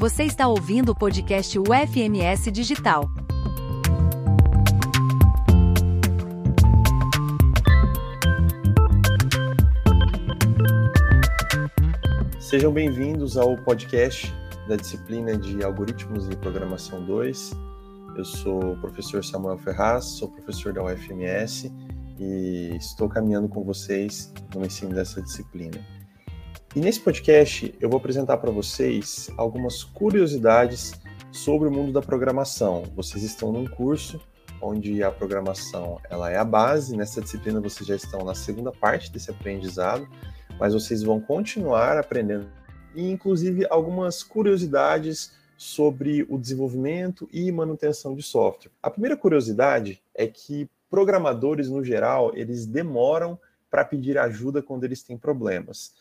Você está ouvindo o podcast UFMS Digital. Sejam bem-vindos ao podcast da disciplina de Algoritmos e Programação 2. Eu sou o professor Samuel Ferraz, sou professor da UFMS e estou caminhando com vocês no ensino dessa disciplina. E nesse podcast eu vou apresentar para vocês algumas curiosidades sobre o mundo da programação. Vocês estão num curso onde a programação ela é a base. Nessa disciplina vocês já estão na segunda parte desse aprendizado, mas vocês vão continuar aprendendo e inclusive algumas curiosidades sobre o desenvolvimento e manutenção de software. A primeira curiosidade é que programadores no geral, eles demoram para pedir ajuda quando eles têm problemas.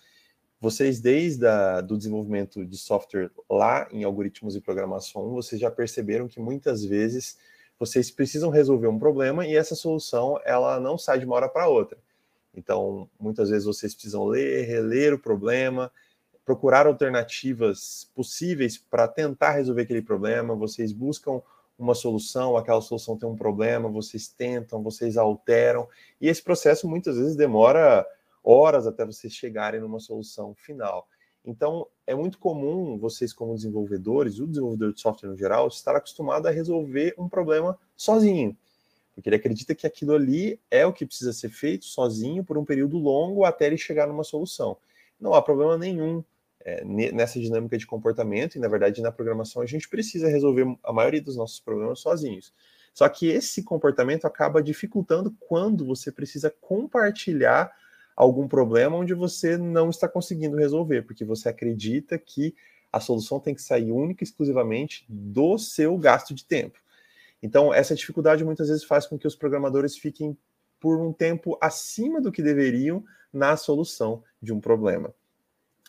Vocês, desde o do desenvolvimento de software lá em algoritmos e programação, vocês já perceberam que muitas vezes vocês precisam resolver um problema e essa solução ela não sai de uma hora para outra. Então, muitas vezes vocês precisam ler, reler o problema, procurar alternativas possíveis para tentar resolver aquele problema, vocês buscam uma solução, aquela solução tem um problema, vocês tentam, vocês alteram, e esse processo muitas vezes demora horas até vocês chegarem numa solução final. Então, é muito comum vocês, como desenvolvedores, o desenvolvedor de software no geral, estar acostumado a resolver um problema sozinho. Porque ele acredita que aquilo ali é o que precisa ser feito sozinho por um período longo até ele chegar numa solução. Não há problema nenhum é, nessa dinâmica de comportamento, e na verdade na programação a gente precisa resolver a maioria dos nossos problemas sozinhos. Só que esse comportamento acaba dificultando quando você precisa compartilhar algum problema onde você não está conseguindo resolver, porque você acredita que a solução tem que sair única e exclusivamente do seu gasto de tempo. Então, essa dificuldade muitas vezes faz com que os programadores fiquem por um tempo acima do que deveriam na solução de um problema.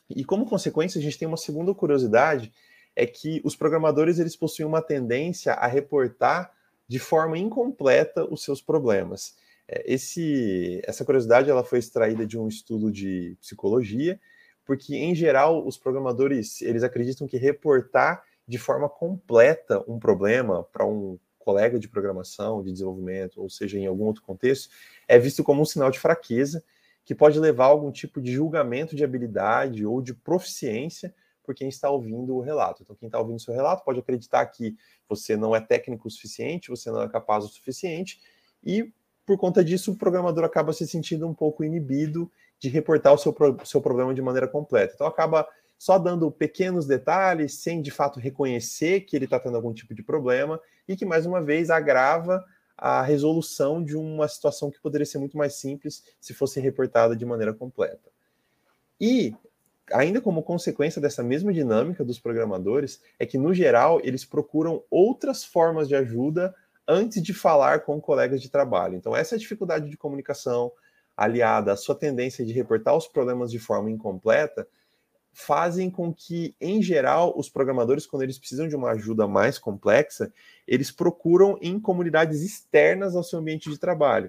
E como consequência, a gente tem uma segunda curiosidade, é que os programadores eles possuem uma tendência a reportar de forma incompleta os seus problemas. É, esse, essa curiosidade ela foi extraída de um estudo de psicologia, porque em geral os programadores eles acreditam que reportar de forma completa um problema para um colega de programação, de desenvolvimento, ou seja, em algum outro contexto, é visto como um sinal de fraqueza que pode levar a algum tipo de julgamento de habilidade ou de proficiência por quem está ouvindo o relato. Então, quem está ouvindo o seu relato pode acreditar que você não é técnico o suficiente, você não é capaz o suficiente, e por conta disso, o programador acaba se sentindo um pouco inibido de reportar o seu, seu problema de maneira completa. Então, acaba só dando pequenos detalhes, sem de fato reconhecer que ele está tendo algum tipo de problema, e que, mais uma vez, agrava a resolução de uma situação que poderia ser muito mais simples se fosse reportada de maneira completa. E, ainda como consequência dessa mesma dinâmica dos programadores, é que, no geral, eles procuram outras formas de ajuda antes de falar com colegas de trabalho. Então, essa dificuldade de comunicação, aliada à sua tendência de reportar os problemas de forma incompleta, fazem com que, em geral, os programadores, quando eles precisam de uma ajuda mais complexa, eles procuram em comunidades externas ao seu ambiente de trabalho.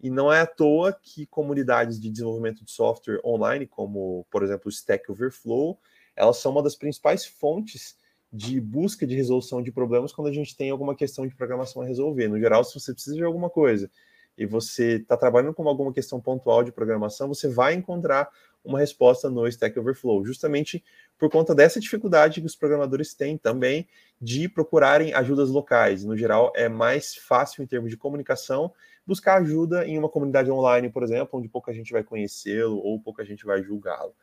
E não é à toa que comunidades de desenvolvimento de software online, como, por exemplo, o Stack Overflow, elas são uma das principais fontes de busca de resolução de problemas quando a gente tem alguma questão de programação a resolver. No geral, se você precisa de alguma coisa e você está trabalhando com alguma questão pontual de programação, você vai encontrar uma resposta no Stack Overflow, justamente por conta dessa dificuldade que os programadores têm também de procurarem ajudas locais. No geral, é mais fácil em termos de comunicação buscar ajuda em uma comunidade online, por exemplo, onde pouca gente vai conhecê-lo ou pouca gente vai julgá-lo.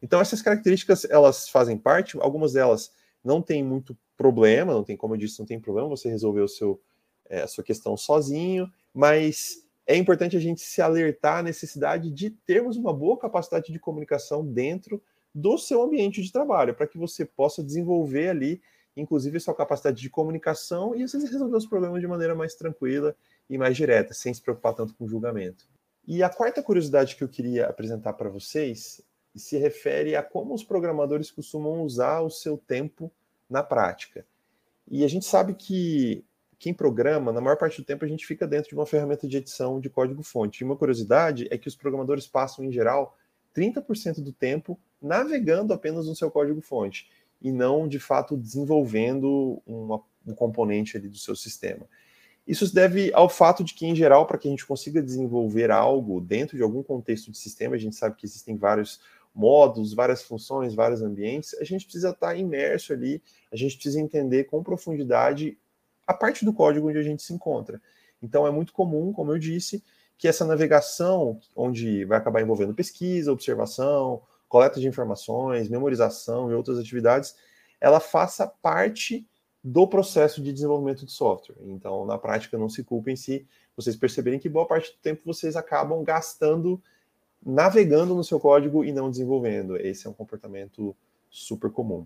Então, essas características, elas fazem parte, algumas delas não tem muito problema, não tem, como eu disse, não tem problema você resolver o seu, é, a sua questão sozinho, mas é importante a gente se alertar à necessidade de termos uma boa capacidade de comunicação dentro do seu ambiente de trabalho, para que você possa desenvolver ali, inclusive, a sua capacidade de comunicação e vezes resolver os problemas de maneira mais tranquila e mais direta, sem se preocupar tanto com julgamento. E a quarta curiosidade que eu queria apresentar para vocês se refere a como os programadores costumam usar o seu tempo na prática. E a gente sabe que quem programa, na maior parte do tempo, a gente fica dentro de uma ferramenta de edição de código-fonte. E uma curiosidade é que os programadores passam, em geral, 30% do tempo navegando apenas no seu código-fonte. e não de fato desenvolvendo uma, um componente ali do seu sistema. Isso se deve ao fato de que, em geral, para que a gente consiga desenvolver algo dentro de algum contexto de sistema, a gente sabe que existem vários modos, várias funções, vários ambientes, a gente precisa estar imerso ali, a gente precisa entender com profundidade a parte do código onde a gente se encontra. Então é muito comum, como eu disse, que essa navegação, onde vai acabar envolvendo pesquisa, observação, coleta de informações, memorização e outras atividades, ela faça parte do processo de desenvolvimento de software. Então, na prática, não se culpem se vocês perceberem que boa parte do tempo vocês acabam gastando navegando no seu código e não desenvolvendo. Esse é um comportamento super comum.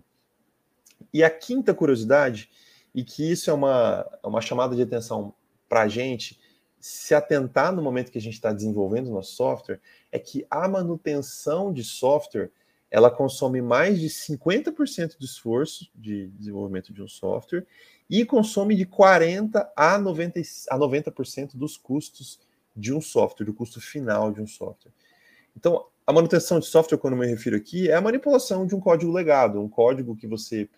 E a quinta curiosidade, e que isso é uma, é uma chamada de atenção para a gente se atentar no momento que a gente está desenvolvendo o nosso software, é que a manutenção de software ela consome mais de 50% do esforço de desenvolvimento de um software e consome de 40% a 90%, a 90 dos custos de um software, do custo final de um software. Então, a manutenção de software, quando eu me refiro aqui, é a manipulação de um código legado, um código que você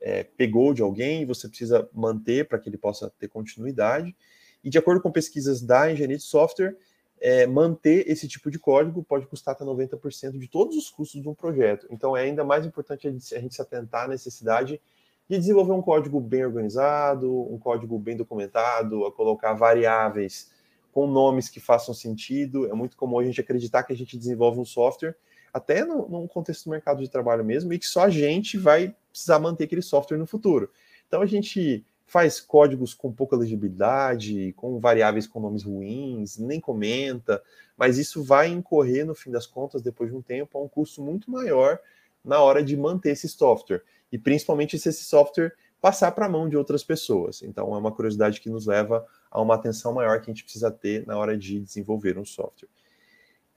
é, pegou de alguém e você precisa manter para que ele possa ter continuidade. E de acordo com pesquisas da engenharia de software, é, manter esse tipo de código pode custar até 90% de todos os custos de um projeto. Então é ainda mais importante a gente, se atentar à necessidade de desenvolver um código bem organizado, um código bem documentado, a colocar variáveis com nomes que façam sentido. É muito comum a gente acreditar que a gente desenvolve um software, até no, num contexto do mercado de trabalho mesmo, e que só a gente vai precisar manter aquele software no futuro. Então a gente faz códigos com pouca legibilidade, com variáveis com nomes ruins, nem comenta, mas isso vai incorrer, no fim das contas, depois de um tempo, a um custo muito maior na hora de manter esse software. E principalmente se esse software passar para a mão de outras pessoas. Então, é uma curiosidade que nos leva a uma atenção maior que a gente precisa ter na hora de desenvolver um software.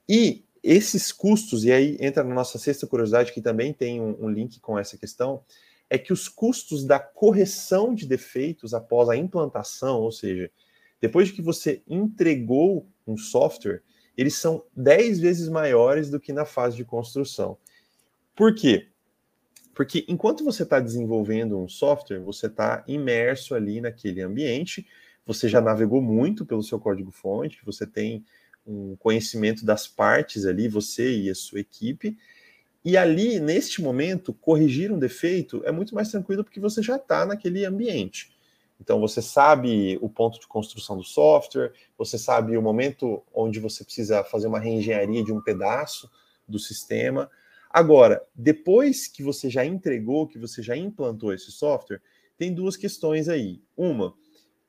E esses custos, e aí entra na nossa sexta curiosidade, que também tem um, um link com essa questão, é que os custos da correção de defeitos após a implantação, ou seja, depois de que você entregou um software, eles são 10 vezes maiores do que na fase de construção. Por quê? Porque enquanto você está desenvolvendo um software, você está imerso ali naquele ambiente, você já navegou muito pelo seu código-fonte, você tem um conhecimento das partes ali, você e a sua equipe, e ali, neste momento, corrigir um defeito é muito mais tranquilo porque você já está naquele ambiente. Então, você sabe o ponto de construção do software, você sabe o momento onde você precisa fazer uma reengenharia de um pedaço do sistema. Agora, depois que você já entregou, que você já implantou esse software, tem duas questões aí. Uma,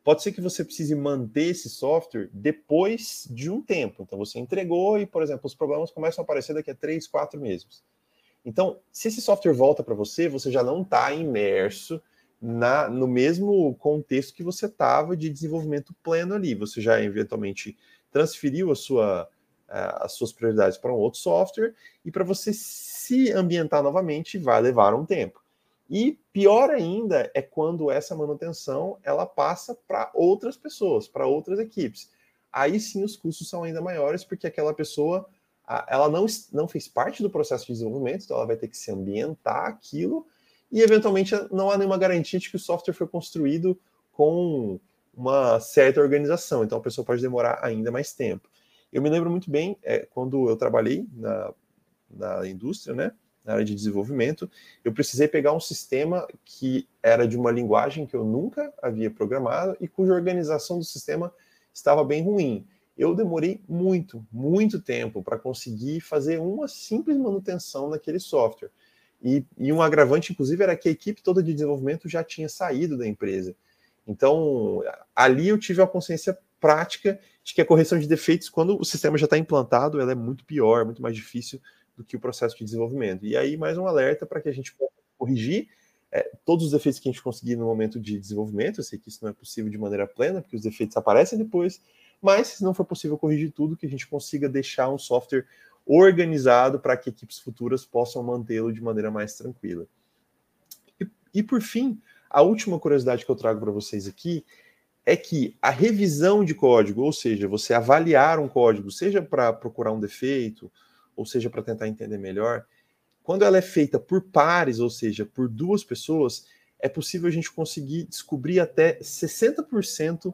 pode ser que você precise manter esse software depois de um tempo. Então, você entregou e, por exemplo, os problemas começam a aparecer daqui a três, quatro meses. Então, se esse software volta para você, você já não está imerso na, no mesmo contexto que você estava de desenvolvimento pleno ali. Você já eventualmente transferiu a sua, as suas prioridades para um outro software e para você se ambientar novamente vai levar um tempo. E pior ainda é quando essa manutenção ela passa para outras pessoas, para outras equipes. Aí sim os custos são ainda maiores porque aquela pessoa ela não, não fez parte do processo de desenvolvimento, então ela vai ter que se ambientar aquilo, e eventualmente não há nenhuma garantia de que o software foi construído com uma certa organização, então a pessoa pode demorar ainda mais tempo. Eu me lembro muito bem, é, quando eu trabalhei na, na indústria, né, na área de desenvolvimento, eu precisei pegar um sistema que era de uma linguagem que eu nunca havia programado e cuja organização do sistema estava bem ruim eu demorei muito, muito tempo para conseguir fazer uma simples manutenção naquele software. E, e, um agravante, inclusive, era que a equipe toda de desenvolvimento já tinha saído da empresa. Então, ali eu tive a consciência prática de que a correção de defeitos, quando o sistema já está implantado, ela é muito pior, muito mais difícil do que o processo de desenvolvimento. E aí, mais um alerta para que a gente possa corrigir é, todos os defeitos que a gente conseguir no momento de desenvolvimento. Eu sei que isso não é possível de maneira plena, porque os defeitos aparecem depois, mas se não for possível corrigir tudo, que a gente consiga deixar um software organizado para que equipes futuras possam mantê-lo de maneira mais tranquila. E, e por fim, a última curiosidade que eu trago para vocês aqui é que a revisão de código, ou seja, você avaliar um código, seja para procurar um defeito, ou seja para tentar entender melhor, Quando ela é feita por pares, ou seja, por duas pessoas, é possível a gente conseguir descobrir até 60%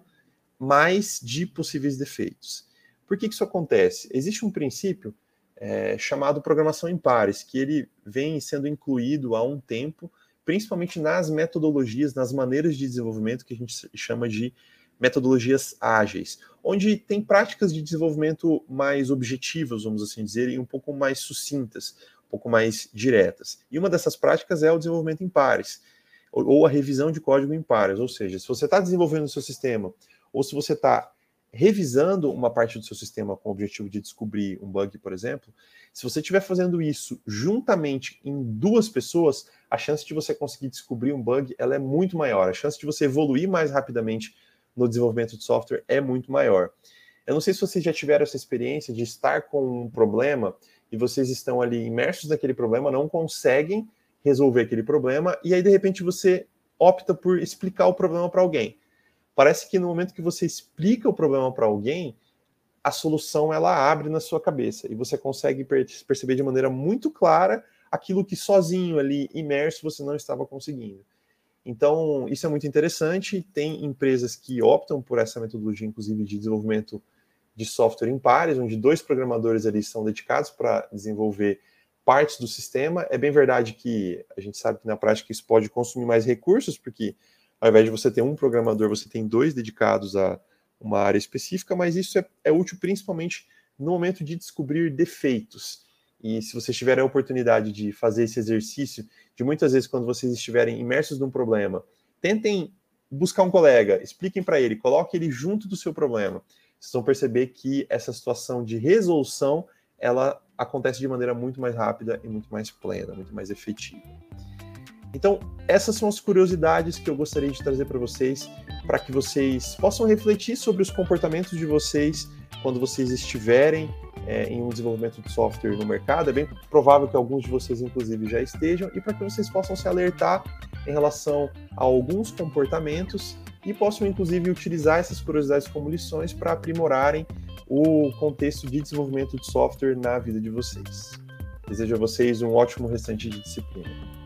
mais de possíveis defeitos. Por que, que isso acontece? Existe um princípio é, chamado programação em pares, que ele vem sendo incluído há um tempo, principalmente nas metodologias, nas maneiras de desenvolvimento que a gente chama de metodologias ágeis, onde tem práticas de desenvolvimento mais objetivas, vamos assim dizer, e um pouco mais sucintas, um pouco mais diretas. E uma dessas práticas é o desenvolvimento em pares, ou a revisão de código em pares, ou seja, se você está desenvolvendo o seu sistema, ou se você está revisando uma parte do seu sistema com o objetivo de descobrir um bug, por exemplo, se você estiver fazendo isso juntamente em duas pessoas, a chance de você conseguir descobrir um bug ela é muito maior, a chance de você evoluir mais rapidamente no desenvolvimento de software é muito maior. Eu não sei se vocês já tiveram essa experiência de estar com um problema e vocês estão ali imersos naquele problema, não conseguem resolver aquele problema, e aí de repente você opta por explicar o problema para alguém. Parece que no momento que você explica o problema para alguém, a solução ela abre na sua cabeça e você consegue perceber de maneira muito clara aquilo que sozinho ali, imerso, você não estava conseguindo. Então, isso é muito interessante. Tem empresas que optam por essa metodologia, inclusive, de desenvolvimento de software em pares, onde dois programadores ali são dedicados para desenvolver partes do sistema. É bem verdade que a gente sabe que na prática isso pode consumir mais recursos, porque ao invés de você ter um programador, você tem dois dedicados a uma área específica, mas isso é, é útil principalmente no momento de descobrir defeitos. E se vocês tiverem a oportunidade de fazer esse exercício, de muitas vezes quando vocês estiverem imersos num problema, tentem buscar um colega, expliquem para ele, coloque ele junto do seu problema. Vocês vão perceber que essa situação de resolução, ela acontece de maneira muito mais rápida e muito mais plena, muito mais efetiva. Então, essas são as curiosidades que eu gostaria de trazer para vocês, para que vocês possam refletir sobre os comportamentos de vocês quando vocês estiverem é, em um desenvolvimento de software no mercado. É bem provável que alguns de vocês, inclusive, já estejam, e para que vocês possam se alertar em relação a alguns comportamentos e possam, inclusive, utilizar essas curiosidades como lições para aprimorarem o contexto de desenvolvimento de software na vida de vocês. Desejo a vocês um ótimo restante de disciplina.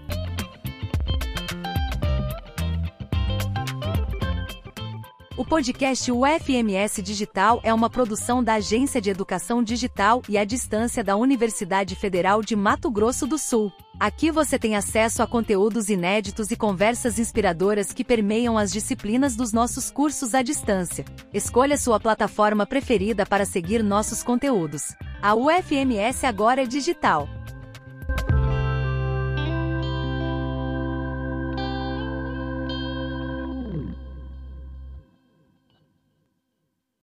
O podcast UFMS Digital é uma produção da Agência de Educação Digital e à Distância da Universidade Federal de Mato Grosso do Sul. Aqui você tem acesso a conteúdos inéditos e conversas inspiradoras que permeiam as disciplinas dos nossos cursos à distância. Escolha sua plataforma preferida para seguir nossos conteúdos. A UFMS agora é digital.